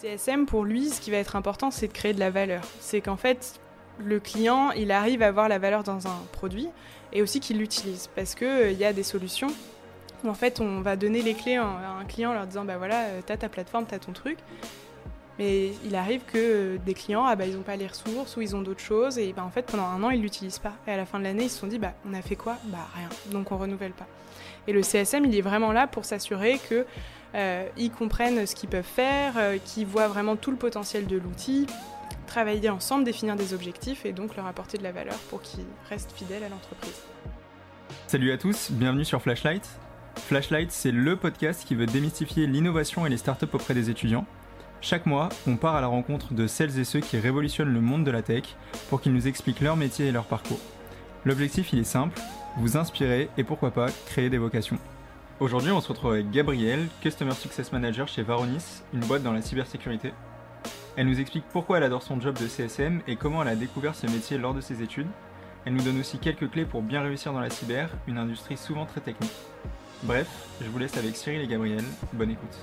CSM, pour lui, ce qui va être important, c'est de créer de la valeur. C'est qu'en fait, le client, il arrive à voir la valeur dans un produit et aussi qu'il l'utilise. Parce qu'il euh, y a des solutions où en fait, on va donner les clés à un client en leur disant, bah voilà, euh, t'as ta plateforme, t'as ton truc. Mais il arrive que euh, des clients, ah bah, ils n'ont pas les ressources ou ils ont d'autres choses et bah, en fait pendant un an ils l'utilisent pas. Et à la fin de l'année ils se sont dit bah on a fait quoi? Bah rien. Donc on renouvelle pas. Et le CSM il est vraiment là pour s'assurer que ils comprennent ce qu'ils peuvent faire, euh, qu'ils voient vraiment tout le potentiel de l'outil, travailler ensemble, définir des objectifs et donc leur apporter de la valeur pour qu'ils restent fidèles à l'entreprise. Salut à tous, bienvenue sur Flashlight. Flashlight, c'est le podcast qui veut démystifier l'innovation et les startups auprès des étudiants. Chaque mois, on part à la rencontre de celles et ceux qui révolutionnent le monde de la tech pour qu'ils nous expliquent leur métier et leur parcours. L'objectif, il est simple, vous inspirer et pourquoi pas créer des vocations. Aujourd'hui, on se retrouve avec Gabrielle, Customer Success Manager chez Varonis, une boîte dans la cybersécurité. Elle nous explique pourquoi elle adore son job de CSM et comment elle a découvert ce métier lors de ses études. Elle nous donne aussi quelques clés pour bien réussir dans la cyber, une industrie souvent très technique. Bref, je vous laisse avec Cyril et Gabrielle. Bonne écoute.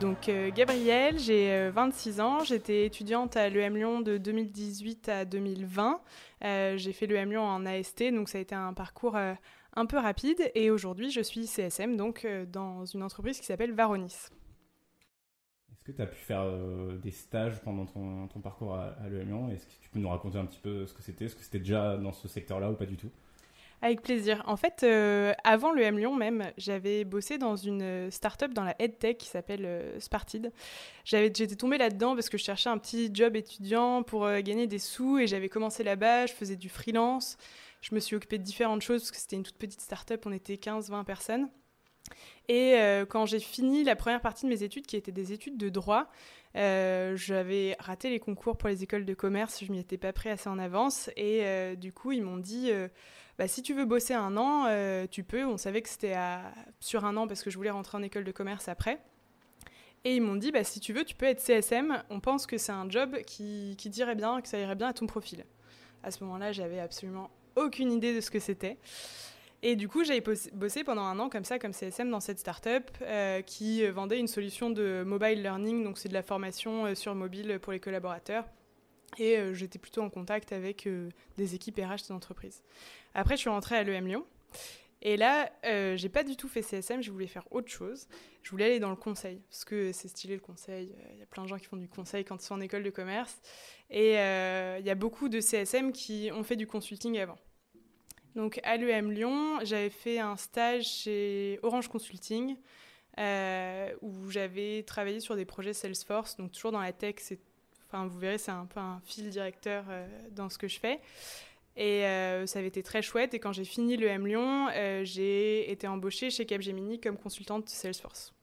Donc euh, Gabrielle, j'ai 26 euh, ans, j'étais étudiante à l'EM Lyon de 2018 à 2020. Euh, j'ai fait l'EM Lyon en AST, donc ça a été un parcours un peu rapide. Et aujourd'hui, je suis CSM, donc dans une entreprise qui s'appelle Varonis. Est-ce que tu as pu faire des stages pendant ton, parcours à, à l'EM Lyon? Est-ce que tu peux nous raconter un petit peu ce que c'était? Est-ce que c'était déjà dans ce secteur-là ou pas du tout? Avec plaisir. En fait, euh, avant le M Lyon même, j'avais bossé dans une euh, start-up dans la EdTech qui s'appelle euh, Spartid. J'étais tombée là-dedans parce que je cherchais un petit job étudiant pour gagner des sous et j'avais commencé là-bas, je faisais du freelance. Je me suis occupée de différentes choses parce que c'était une toute petite start-up, on était 15-20 personnes. Et quand j'ai fini la première partie de mes études, qui étaient des études de droit, j'avais raté les concours pour les écoles de commerce, je m'y étais pas prêt assez en avance. Et du coup, ils m'ont dit bah, si tu veux bosser un an, euh, tu peux. On savait que c'était sur un an parce que je voulais rentrer en école de commerce après. Et ils m'ont dit, bah, si tu veux, tu peux être CSM. On pense que c'est un job qui, qui dirait bien, que ça irait bien à ton profil. À ce moment-là, j'avais absolument aucune idée de ce que c'était. Et du coup, j'avais bossé pendant un an comme ça, comme CSM, dans cette startup euh, qui vendait une solution de mobile learning, donc c'est de la formation euh, sur mobile pour les collaborateurs. Et euh, j'étais plutôt en contact avec des équipes RH des entreprises. Après, je suis rentrée à l'EM Lyon. Et là, euh, j'ai pas du tout fait CSM, je voulais faire autre chose. Je voulais aller dans le conseil, parce que c'est stylé le conseil. Il y a plein de gens qui font du conseil quand ils sont en école de commerce. Et euh, il y a beaucoup de CSM qui ont fait du consulting avant. Donc à l'EM Lyon, j'avais fait un stage chez Orange Consulting, euh, où j'avais travaillé sur des projets Salesforce, donc toujours dans la tech. Enfin, vous verrez, c'est un peu un fil directeur dans ce que je fais. Et euh, ça avait été très chouette. Et quand j'ai fini le M Lyon, euh, j'ai été embauchée chez Capgemini comme consultante Salesforce.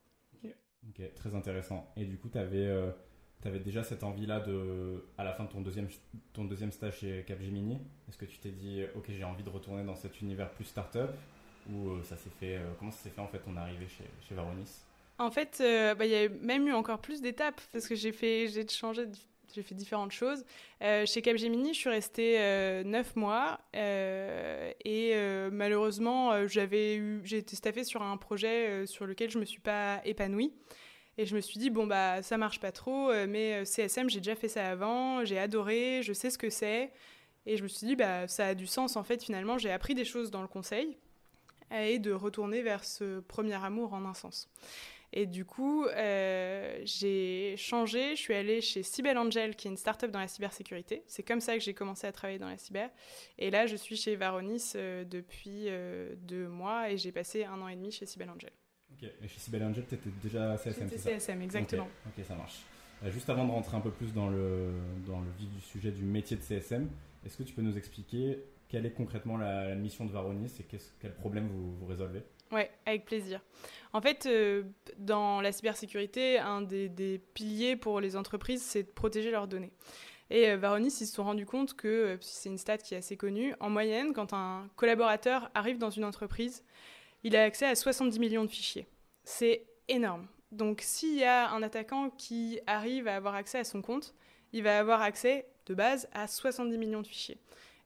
Ok, très intéressant. Et du coup, tu avais, euh, avais, déjà cette envie-là de, à la fin de ton deuxième, ton deuxième stage chez Capgemini? Est-ce que tu t'es dit, ok, j'ai envie de retourner dans cet univers plus start-up? Ou ça s'est fait, comment ça s'est fait en fait, on est arrivé chez, chez Varonis? En fait, bah, il y a même eu encore plus d'étapes parce que j'ai fait, j'ai changé j'ai fait différentes choses. Euh, chez Capgemini, je suis restée euh, neuf mois euh, et malheureusement, j'avais j'ai été staffée sur un projet sur lequel je me suis pas épanouie. Et je me suis dit, bon, bah, ça marche pas trop, mais CSM, j'ai déjà fait ça avant, j'ai adoré, je sais ce que c'est. Et je me suis dit, bah, ça a du sens, en fait, finalement, j'ai appris des choses dans le conseil et de retourner vers ce premier amour en un sens. Et du coup, euh, j'ai changé. Je suis allée chez Cybel Angel, qui est une start-up dans la cybersécurité. C'est comme ça que j'ai commencé à travailler dans la cyber. Et là, je suis chez Varonis euh, depuis euh, deux mois et j'ai passé un an et demi chez Cybel Angel. Ok, et chez Cybel Angel, tu étais déjà CSM J'étais CSM, exactement. ok, ça marche. juste avant de rentrer un peu plus dans le, dans le vif du sujet du métier de CSM, est-ce que tu peux nous expliquer quelle est concrètement la, mission de Varonis et quel problème vous, vous résolvez? Oui, avec plaisir. En fait, euh, dans la cybersécurité, un des, piliers pour les entreprises, c'est de protéger leurs données. Et euh, Varonis, ils se sont rendus compte que, euh, c'est une stat qui est assez connue, en moyenne, quand un collaborateur arrive dans une entreprise, il a accès à 70 millions de fichiers. C'est énorme. Donc s'il y a un attaquant qui arrive à avoir accès à son compte, il va avoir accès de base à 70 millions de fichiers.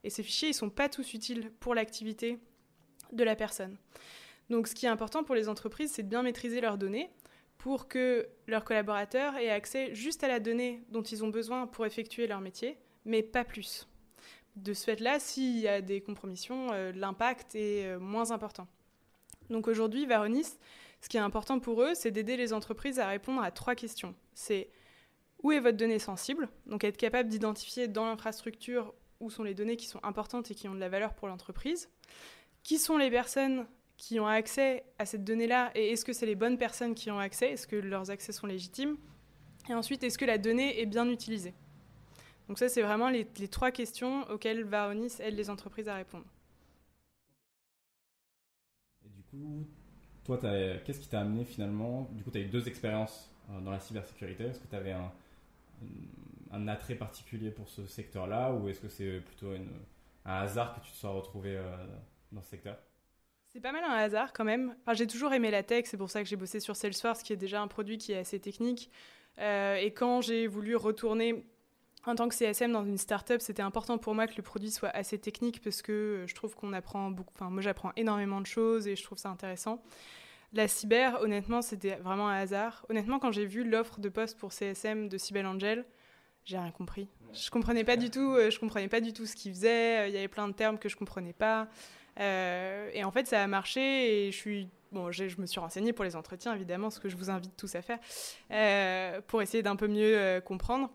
Et ces fichiers, ils ne sont pas tous utiles pour l'activité de la personne. Donc ce qui est important pour les entreprises, c'est de bien maîtriser leurs données pour que leurs collaborateurs aient accès juste à la donnée dont ils ont besoin pour effectuer leur métier, mais pas plus. De ce fait-là, s'il y a des compromissions, euh, l'impact est euh, moins important. Donc aujourd'hui, Varonis, ce qui est important pour eux, c'est d'aider les entreprises à répondre à trois questions. C'est où est votre donnée sensible? Donc être capable d'identifier dans l'infrastructure où sont les données qui sont importantes et qui ont de la valeur pour l'entreprise. Qui sont les personnes qui ont accès à cette donnée-là et est-ce que c'est les bonnes personnes qui ont accès? Est-ce que leurs accès sont légitimes? Et ensuite, est-ce que la donnée est bien utilisée? Donc ça, c'est vraiment les, trois questions auxquelles Varonis aide les entreprises à répondre. Et du coup, toi, qu'est-ce qui t'a amené finalement? Du coup, tu as eu deux expériences euh, dans la cybersécurité. Est-ce que tu avais un, attrait particulier pour ce secteur-là ou est-ce que c'est plutôt un hasard que tu te sois retrouvé euh, dans ce secteur? C'est pas mal un hasard quand même. j'ai toujours aimé la tech, c'est pour ça que j'ai bossé sur Salesforce, qui est déjà un produit qui est assez technique. Euh, et quand j'ai voulu retourner en tant que CSM dans une startup, c'était important pour moi que le produit soit assez technique parce que je trouve qu'on apprend beaucoup. Enfin, moi, j'apprends énormément de choses et je trouve ça intéressant. La cyber, honnêtement, c'était vraiment un hasard. Honnêtement, quand j'ai vu l'offre de poste pour CSM de Cybelle Angel, j'ai rien compris. Je comprenais pas du tout. Euh, je comprenais pas du tout ce qu'il faisait. Il y avait plein de termes que je comprenais pas. Euh, et en fait, ça a marché et je suis bon, je me suis renseignée pour les entretiens, évidemment, ce que je vous invite tous à faire, euh, pour essayer d'un peu mieux euh, comprendre.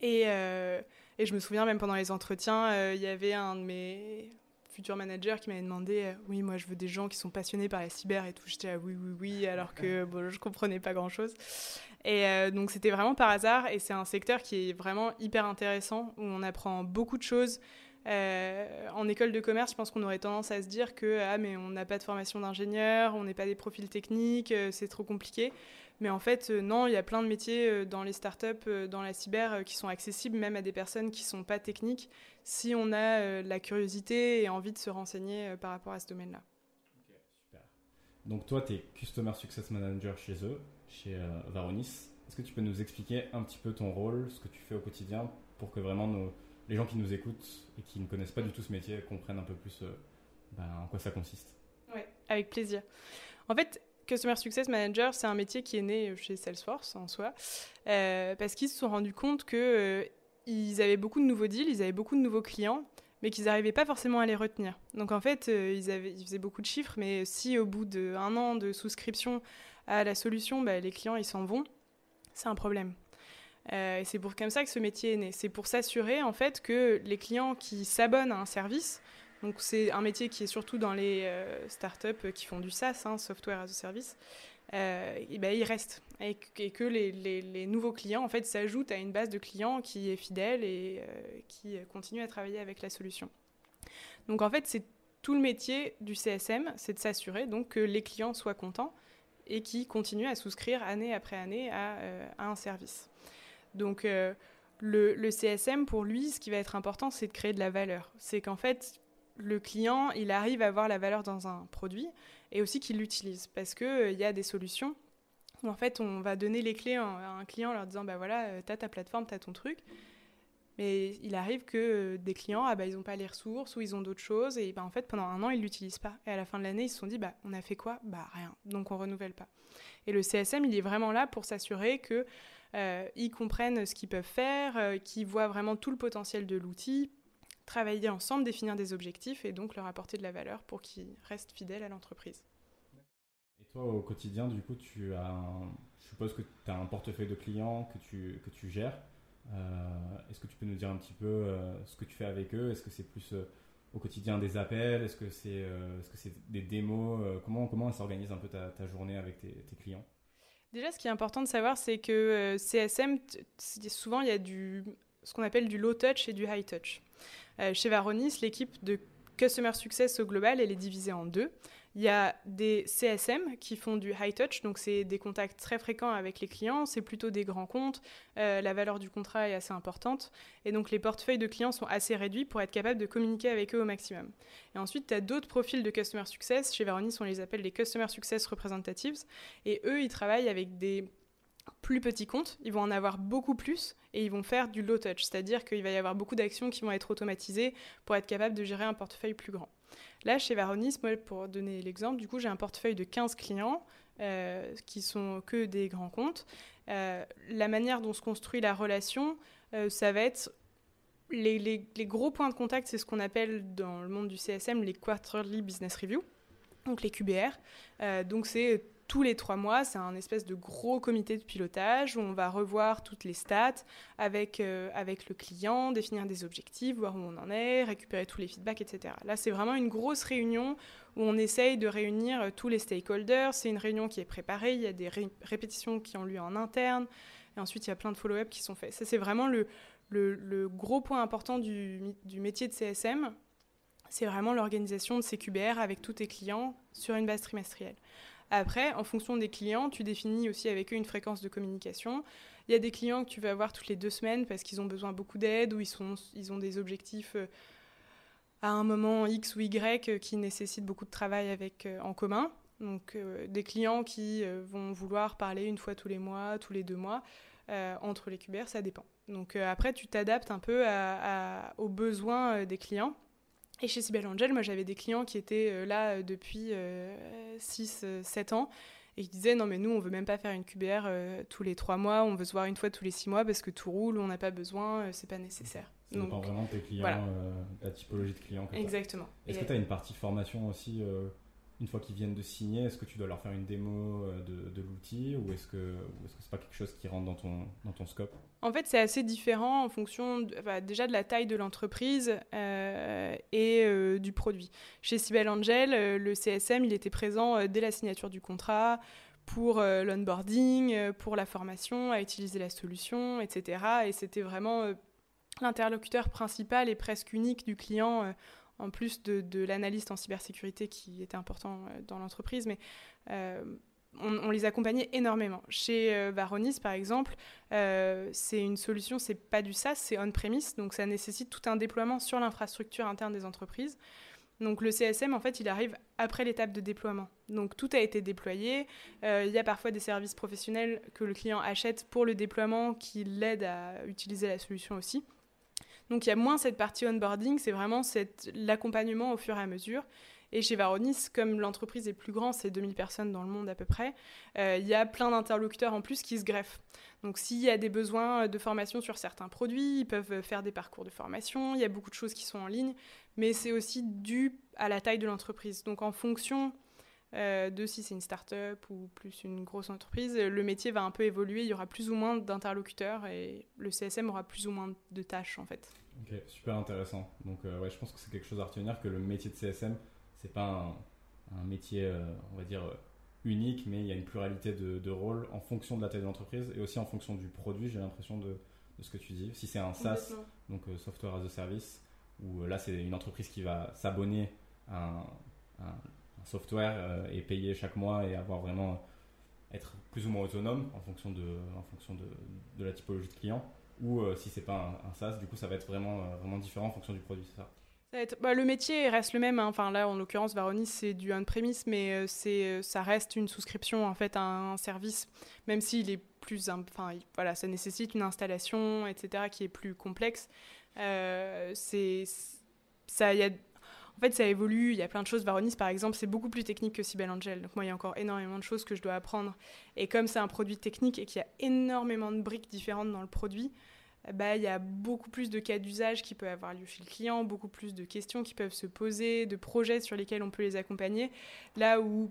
Et, et, je me souviens, même pendant les entretiens, il y avait un de mes futurs managers qui m'avait demandé Oui, moi, je veux des gens qui sont passionnés par la cyber et tout. J'étais là, oui, oui, oui, alors que bon, je comprenais pas grand-chose. Et donc, c'était vraiment par hasard. Et c'est un secteur qui est vraiment hyper intéressant, où on apprend beaucoup de choses. Euh, en école de commerce, je pense qu'on aurait tendance à se dire que ah mais on n'a pas de formation d'ingénieur, on n'est pas des profils techniques, euh, c'est trop compliqué. Mais en fait, euh, non, il y a plein de métiers dans les startups, dans la cyber, qui sont accessibles même à des personnes qui ne sont pas techniques, si on a la curiosité et envie de se renseigner par rapport à ce domaine-là. super. Donc toi, tu es Customer Success Manager chez eux, chez Varonis. Est-ce que tu peux nous expliquer un petit peu ton rôle, ce que tu fais au quotidien, pour que vraiment nos les gens qui nous écoutent et qui ne connaissent pas du tout ce métier comprennent un peu plus euh, ben, en quoi ça consiste. Oui, avec plaisir. En fait, Customer Success Manager, c'est un métier qui est né chez Salesforce en soi, euh, parce qu'ils se sont rendus compte qu'ils euh, avaient beaucoup de nouveaux deals, ils avaient beaucoup de nouveaux clients, mais qu'ils n'arrivaient pas forcément à les retenir. Donc en fait, ils, avaient, ils faisaient beaucoup de chiffres, mais si au bout d'un an de souscription à la solution, bah, les clients ils s'en vont, c'est un problème. Euh, c'est pour comme ça que ce métier est né. C'est pour s'assurer en fait que les clients qui s'abonnent à un service, donc c'est un métier qui est surtout dans les euh, startups qui font du SaaS, hein, software as a service, euh, et ben, ils restent et, que les, nouveaux clients en fait s'ajoutent à une base de clients qui est fidèle et qui continue à travailler avec la solution. Donc en fait c'est tout le métier du CSM, c'est de s'assurer donc que les clients soient contents et qui continuent à souscrire année après année à un service. Donc euh, le, CSM, pour lui, ce qui va être important, c'est de créer de la valeur. C'est qu'en fait, le client, il arrive à voir la valeur dans un produit et aussi qu'il l'utilise. Parce qu'il euh, y a des solutions où en fait, on va donner les clés à un client en leur disant, bah voilà, euh, t'as ta plateforme, t'as ton truc. Mais il arrive que des clients, ah bah, ils n'ont pas les ressources ou ils ont d'autres choses et bah, en fait pendant un an ils l'utilisent pas. Et à la fin de l'année ils se sont dit bah on a fait quoi? Bah rien. Donc on renouvelle pas. Et le CSM il est vraiment là pour s'assurer que ils comprennent ce qu'ils peuvent faire, euh, qu'ils voient vraiment tout le potentiel de l'outil, travailler ensemble, définir des objectifs et donc leur apporter de la valeur pour qu'ils restent fidèles à l'entreprise. Et toi, au quotidien, du coup, tu as je suppose que tu as un portefeuille de clients que tu, que tu gères. Euh, est-ce que tu peux nous dire un petit peu ce que tu fais avec eux? Est-ce que c'est plus au quotidien des appels? Est-ce que c'est est -ce c'est des démos? Comment, comment s'organise un peu ta, journée avec tes clients? Déjà, ce qui est important de savoir, c'est que euh, CSM, souvent, il y a du, ce qu'on appelle du low touch et du high touch. Euh, chez Varonis, l'équipe de Customer Success au global, elle est divisée en deux. Il y a des CSM qui font du high touch, donc c'est des contacts très fréquents avec les clients, c'est plutôt des grands comptes, euh, la valeur du contrat est assez importante, et donc les portefeuilles de clients sont assez réduits pour être capable de communiquer avec eux au maximum. Et ensuite, tu as d'autres profils de Customer Success, chez Veronis on les appelle les Customer Success Representatives, et eux, ils travaillent avec des plus petits comptes, ils vont en avoir beaucoup plus et ils vont faire du low touch, c'est-à-dire qu'il va y avoir beaucoup d'actions qui vont être automatisées pour être capable de gérer un portefeuille plus grand. Là, chez Varonis, pour donner l'exemple, du coup, j'ai un portefeuille de 15 clients. qui sont que des grands comptes. la manière dont se construit la relation, ça va être les, les, gros points de contact, c'est ce qu'on appelle dans le monde du CSM les Quarterly Business Review, donc les QBR. donc c'est tous les trois mois, c'est un espèce de gros comité de pilotage où on va revoir toutes les stats avec, euh, avec le client, définir des objectifs, voir où on en est, récupérer tous les feedbacks, etc. Là, c'est vraiment une grosse réunion où on essaye de réunir euh, tous les stakeholders. C'est une réunion qui est préparée, il y a des répétitions qui ont lieu en interne, et ensuite il y a plein de follow-up qui sont faits. Ça, c'est vraiment le, le, gros point important du, du métier de CSM. C'est vraiment l'organisation de ces QBR avec tous tes clients sur une base trimestrielle. Après, en fonction des clients, tu définis aussi avec eux une fréquence de communication. Il y a des clients que tu vas avoir toutes les deux semaines parce qu'ils ont besoin beaucoup d'aide ou ils, ont des objectifs euh, à un moment X ou Y euh, qui nécessitent beaucoup de travail avec, euh, en commun. Donc des clients qui vont vouloir parler une fois tous les mois, tous les deux mois. entre les QBR, ça dépend. Donc après, tu t'adaptes un peu aux besoins des clients. Et chez Sibel Angel, moi j'avais des clients qui étaient euh, là euh, depuis 6-7 euh, ans et qui disaient non mais nous on veut même pas faire une QBR tous les 3 mois, on veut se voir une fois tous les 6 mois parce que tout roule, on n'a pas besoin, c'est pas nécessaire. Ça Donc, dépend vraiment de tes clients, la typologie de clients. Exactement. Est-ce que tu as une partie formation aussi une fois qu'ils viennent de signer, est-ce que tu dois leur faire une démo de, l'outil ou est-ce que ce n'est pas quelque chose qui rentre dans ton, dans ton scope? En fait, c'est assez différent en fonction déjà de la taille de l'entreprise euh, et euh, du produit. Chez Sibel Angel, le CSM, il était présent dès la signature du contrat pour l'onboarding, pour la formation, à utiliser la solution, etc. Et c'était vraiment l'interlocuteur principal et presque unique du client en plus de, l'analyste en cybersécurité qui était important euh, dans l'entreprise, mais euh, on, les accompagnait énormément. Chez euh, Varonis, par exemple, c'est une solution, c'est pas du SaaS, c'est on-premise, donc ça nécessite tout un déploiement sur l'infrastructure interne des entreprises. Donc le CSM, en fait, il arrive après l'étape de déploiement. Donc tout a été déployé. il y a parfois des services professionnels que le client achète pour le déploiement qui l'aident à utiliser la solution aussi. Donc il y a moins cette partie onboarding, c'est vraiment l'accompagnement au fur et à mesure. Et chez Varonis, comme l'entreprise est plus grande, c'est 2000 personnes dans le monde à peu près, euh, il y a plein d'interlocuteurs en plus qui se greffent. Donc s'il y a des besoins de formation sur certains produits, ils peuvent faire des parcours de formation, il y a beaucoup de choses qui sont en ligne, mais c'est aussi dû à la taille de l'entreprise. Donc en fonction euh, de si c'est une start-up ou plus une grosse entreprise, le métier va un peu évoluer, il y aura plus ou moins d'interlocuteurs et le CSM aura plus ou moins de tâches en fait. Ok, super intéressant. Donc euh, ouais, je pense que c'est quelque chose à retenir que le métier de CSM, c'est pas un, métier, euh, on va dire, unique, mais il y a une pluralité de, rôles en fonction de la taille de l'entreprise et aussi en fonction du produit, j'ai l'impression de, ce que tu dis. Si c'est un SaaS, donc Software as a Service, où là c'est une entreprise qui va s'abonner à un software euh, et payer chaque mois et avoir vraiment être plus ou moins autonome en fonction de, en fonction de, de la typologie de client. Ou euh, si c'est pas un, SaaS, du coup, ça va être vraiment, euh, vraiment différent en fonction du produit, ça bah, le métier reste le même. Hein. Enfin, là, en l'occurrence, Varonis, c'est du on-premise, mais ça reste une souscription en fait à un service, même s'il est plus. Enfin, voilà, ça nécessite une installation, etc., qui est plus complexe. c'est ça, y a en fait, ça évolue, il y a plein de choses. Varonis, par exemple, c'est beaucoup plus technique que Sibel Angel. Donc moi, il y a encore énormément de choses que je dois apprendre. Et comme c'est un produit technique et qu'il y a énormément de briques différentes dans le produit, bah, il y a beaucoup plus de cas d'usage qui peuvent avoir lieu chez le client, beaucoup plus de questions qui peuvent se poser, de projets sur lesquels on peut les accompagner. Là où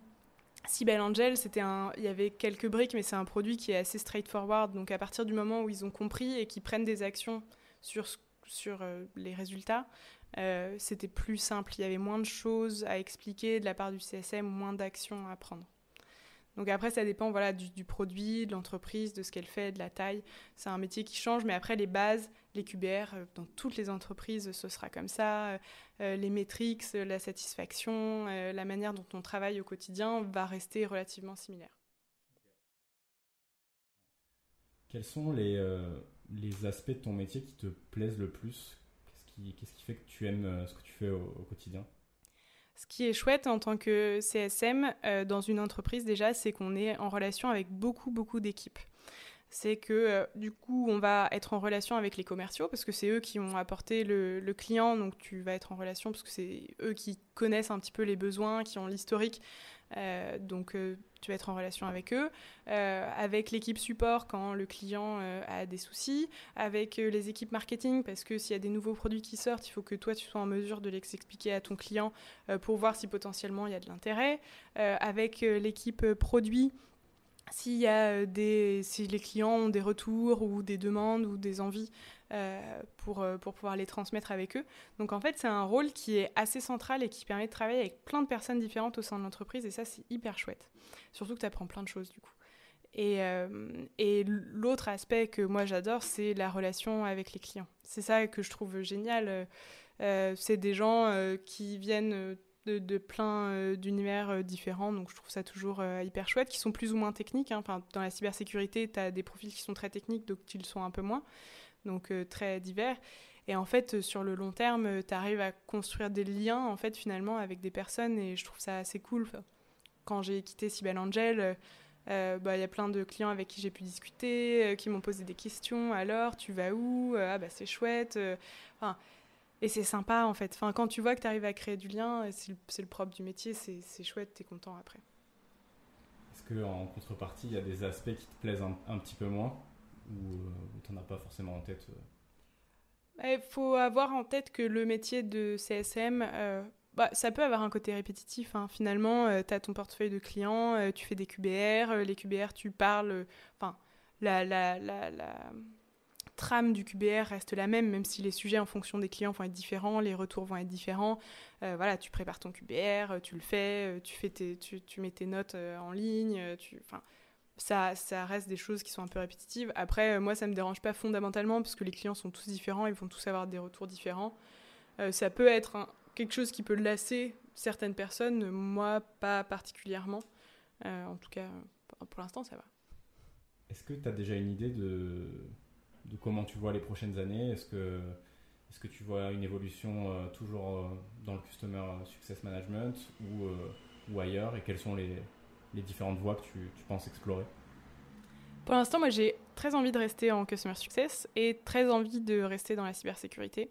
Sibel Angel, c'était un, il y avait quelques briques, mais c'est un produit qui est assez straightforward. Donc à partir du moment où ils ont compris et qu'ils prennent des actions sur, sur euh, les résultats, euh, c'était plus simple. Il y avait moins de choses à expliquer de la part du CSM, moins d'actions à prendre. Donc après, ça dépend voilà, du, produit, de l'entreprise, de ce qu'elle fait, de la taille. C'est un métier qui change, mais après, les bases, les QBR, euh, dans toutes les entreprises, ce sera comme ça. Euh, les métriques, la satisfaction, la manière dont on travaille au quotidien va rester relativement similaire. Quels sont les, les aspects de ton métier qui te plaisent le plus Qu'est-ce qui fait que tu aimes euh, ce que tu fais au, quotidien? Ce qui est chouette en tant que CSM euh, dans une entreprise déjà, c'est qu'on est en relation avec beaucoup, beaucoup d'équipes. C'est que euh, du coup, on va être en relation avec les commerciaux parce que c'est eux qui ont apporté le, le, client, donc tu vas être en relation parce que c'est eux qui connaissent un petit peu les besoins, qui ont l'historique donc tu vas être en relation avec eux, avec l'équipe support quand le client a des soucis, avec les équipes marketing parce que s'il y a des nouveaux produits qui sortent, il faut que toi tu sois en mesure de les expliquer à ton client pour voir si potentiellement il y a de l'intérêt, avec l'équipe produit s'il y a euh, des, si les clients ont des retours ou des demandes ou des envies euh, pour, euh, pour pouvoir les transmettre avec eux. Donc en fait, c'est un rôle qui est assez central et qui permet de travailler avec plein de personnes différentes au sein de l'entreprise et ça, c'est hyper chouette. Surtout que tu apprends plein de choses du coup. Et, et l'autre aspect que moi j'adore, c'est la relation avec les clients. C'est ça que je trouve génial. c'est des gens qui viennent de, plein euh, d'univers euh, différents, donc je trouve ça toujours euh, hyper chouette, qui sont plus ou moins techniques. Hein. Enfin, dans la cybersécurité, tu as des profils qui sont très techniques, donc ils le sont un peu moins, donc très divers. Et en fait, sur le long terme, tu arrives à construire des liens, en fait, finalement, avec des personnes, et je trouve ça assez cool. Quand j'ai quitté Cybelle Angel, bah, il y a plein de clients avec qui j'ai pu discuter, qui m'ont posé des questions. Alors, tu vas où? Ah, bah, c'est chouette. Et c'est sympa en fait. Enfin, quand tu vois que tu arrives à créer du lien, c'est le, propre du métier, c'est chouette, tu es content après. Est-ce qu'en contrepartie, il y a des aspects qui te plaisent un, petit peu moins ou euh, tu n'en as pas forcément en tête euh? bah, Il faut avoir en tête que le métier de CSM, euh, bah, ça peut avoir un côté répétitif. Hein. Finalement, tu as ton portefeuille de clients, tu fais des QBR, les QBR, tu parles. Enfin, la, la, la, la trame du QBR reste la même, même si les sujets en fonction des clients vont être différents, les retours vont être différents. Euh, voilà, tu prépares ton QBR, euh, tu le fais, euh, tu, fais tu, mets tes notes en ligne, tu, ça, ça reste des choses qui sont un peu répétitives. Après, moi, ça me dérange pas fondamentalement parce que les clients sont tous différents, ils vont tous avoir des retours différents. ça peut être quelque chose qui peut lasser certaines personnes, moi, pas particulièrement. en tout cas, pour l'instant, ça va. Est-ce que tu as déjà une idée de de comment tu vois les prochaines années. Est-ce que, tu vois une évolution euh, toujours euh, dans le Customer Success Management ou, euh, ailleurs? Et quelles sont les, différentes voies que tu penses explorer? Pour l'instant, moi j'ai très envie de rester en Customer Success et très envie de rester dans la cybersécurité.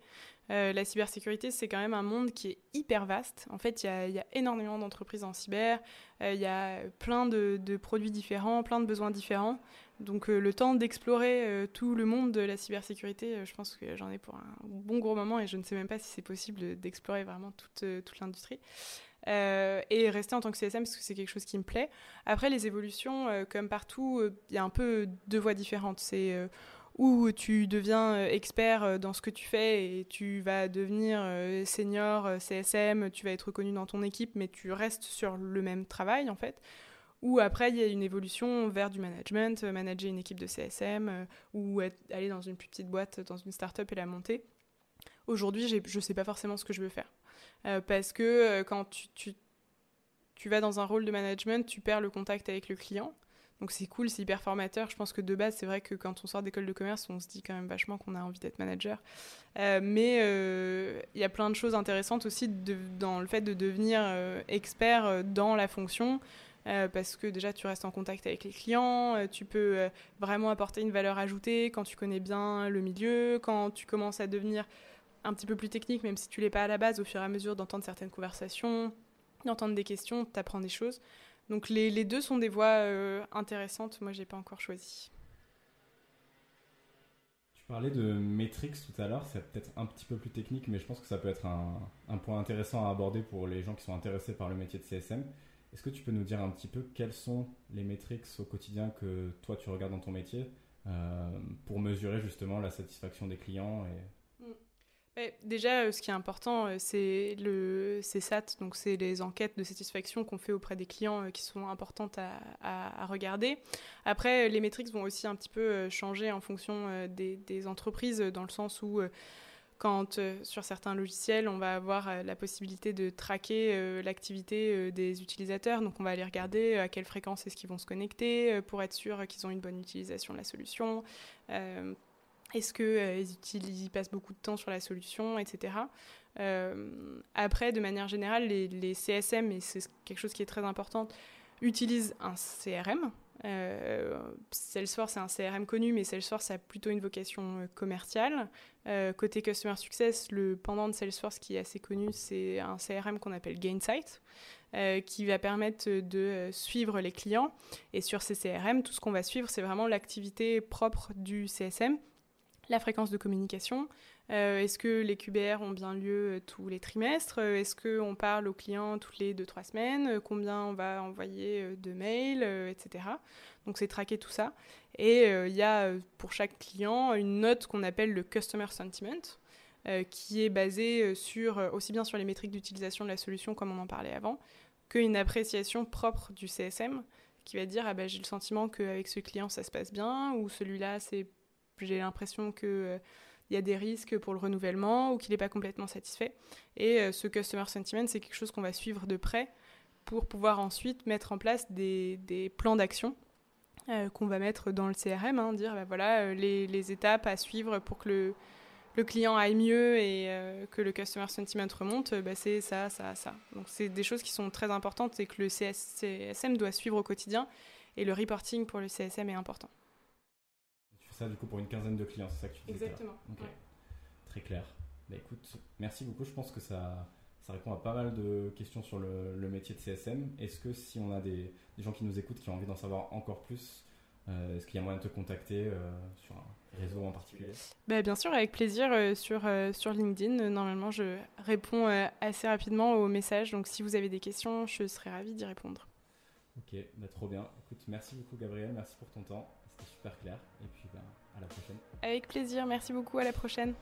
la cybersécurité, c'est quand même un monde qui est hyper vaste. En fait, il y, a énormément d'entreprises en cyber, il y a plein de, produits différents, plein de besoins différents. Donc euh, le temps d'explorer euh, tout le monde de la cybersécurité, euh, je pense que j'en ai pour un bon gros moment et je ne sais même pas si c'est possible d'explorer vraiment toute, toute l'industrie. Et rester en tant que CSM parce que c'est quelque chose qui me plaît. Après les évolutions, comme partout, il y a un peu deux voies différentes. C'est où tu deviens expert dans ce que tu fais et tu vas devenir senior CSM, tu vas être reconnu dans ton équipe, mais tu restes sur le même travail en fait ou après, il y a une évolution vers du management, euh, manager une équipe de CSM, euh, ou aller dans une plus petite boîte, dans une start-up et la monter. Aujourd'hui, je ne sais pas forcément ce que je veux faire. Euh, parce que quand tu, tu, tu, vas dans un rôle de management, tu perds le contact avec le client. Donc c'est cool, c'est hyper formateur. Je pense que de base, c'est vrai que quand on sort d'école de commerce, on se dit quand même vachement qu'on a envie d'être manager. mais il y a plein de choses intéressantes aussi dans le fait de devenir expert dans la fonction. Euh, parce que déjà tu restes en contact avec les clients, euh, tu peux euh, vraiment apporter une valeur ajoutée quand tu connais bien le milieu, quand tu commences à devenir un petit peu plus technique, même si tu l'es pas à la base, au fur et à mesure d'entendre certaines conversations, d'entendre des questions, tu apprends des choses. Donc les, deux sont des voies intéressantes, moi j'ai pas encore choisi. Tu parlais de Matrix tout à l'heure, c'est peut-être un petit peu plus technique, mais je pense que ça peut être un, un point intéressant à aborder pour les gens qui sont intéressés par le métier de CSM. Est-ce que tu peux nous dire un petit peu quelles sont les métriques au quotidien que toi tu regardes dans ton métier euh, pour mesurer justement la satisfaction des clients et... Déjà, euh, ce qui est important, euh, c'est le CSAT, donc c'est les enquêtes de satisfaction qu'on fait auprès des clients qui sont importantes à, regarder. Après, les métriques vont aussi un petit peu changer en fonction des, entreprises, dans le sens où quand euh, sur certains logiciels, on va avoir euh, la possibilité de traquer euh, l'activité des utilisateurs. Donc on va aller regarder à quelle fréquence est-ce qu'ils vont se connecter pour être sûr qu'ils ont une bonne utilisation de la solution. Est-ce qu'ils passent beaucoup de temps sur la solution, etc. après, de manière générale, les, CSM, et c'est quelque chose qui est très important, utilisent un CRM, euh, Salesforce, c'est un CRM connu, mais Salesforce a plutôt une vocation euh, commerciale. Euh, côté Customer Success, le pendant de Salesforce qui est assez connu, c'est un CRM qu'on appelle Gainsight. qui va permettre de suivre les clients. Et sur ces CRM, tout ce qu'on va suivre, c'est vraiment l'activité propre du CSM, la fréquence de communication, euh, est-ce que les QBR ont bien lieu euh, tous les trimestres? Euh, Est-ce qu'on parle aux clients toutes les 2-3 semaines? Combien on va envoyer de mails, etc. Donc c'est traquer tout ça. Et il y a pour chaque client une note qu'on appelle le Customer Sentiment, qui est basée sur, aussi bien sur les métriques d'utilisation de la solution, comme on en parlait avant, qu'une appréciation propre du CSM, qui va dire ah ben, j'ai le sentiment qu'avec ce client ça se passe bien, ou celui-là c'est j'ai l'impression que il y a des risques pour le renouvellement ou qu'il n'est pas complètement satisfait. Et euh, ce customer sentiment, c'est quelque chose qu'on va suivre de près pour pouvoir ensuite mettre en place des, plans d'action euh, qu'on va mettre dans le CRM, hein, dire bah, voilà euh, les, étapes à suivre pour que le, le client aille mieux et que le customer sentiment remonte, bah, c'est ça, ça, ça. Donc c'est des choses qui sont très importantes et que le CSM doit suivre au quotidien et le reporting pour le CSM est important du coup pour une quinzaine de clients, c'est ça que tu disais Exactement. Très clair. Bah, écoute, merci beaucoup. Je pense que ça, ça répond à pas mal de questions sur le, métier de CSM. Est-ce que si on a des, gens qui nous écoutent qui ont envie d'en savoir encore plus, euh, est-ce qu'il y a moyen de te contacter euh, sur un réseau en particulier? Bah, Bien sûr, avec plaisir euh, sur, sur LinkedIn. Normalement, je réponds assez rapidement aux messages. Donc si vous avez des questions, je serai ravie d'y répondre. Ok, bah, trop bien. Écoute, merci beaucoup Gabriel, merci pour ton temps. Super clair. Et puis ben, à la prochaine. Avec plaisir, merci beaucoup, à la prochaine.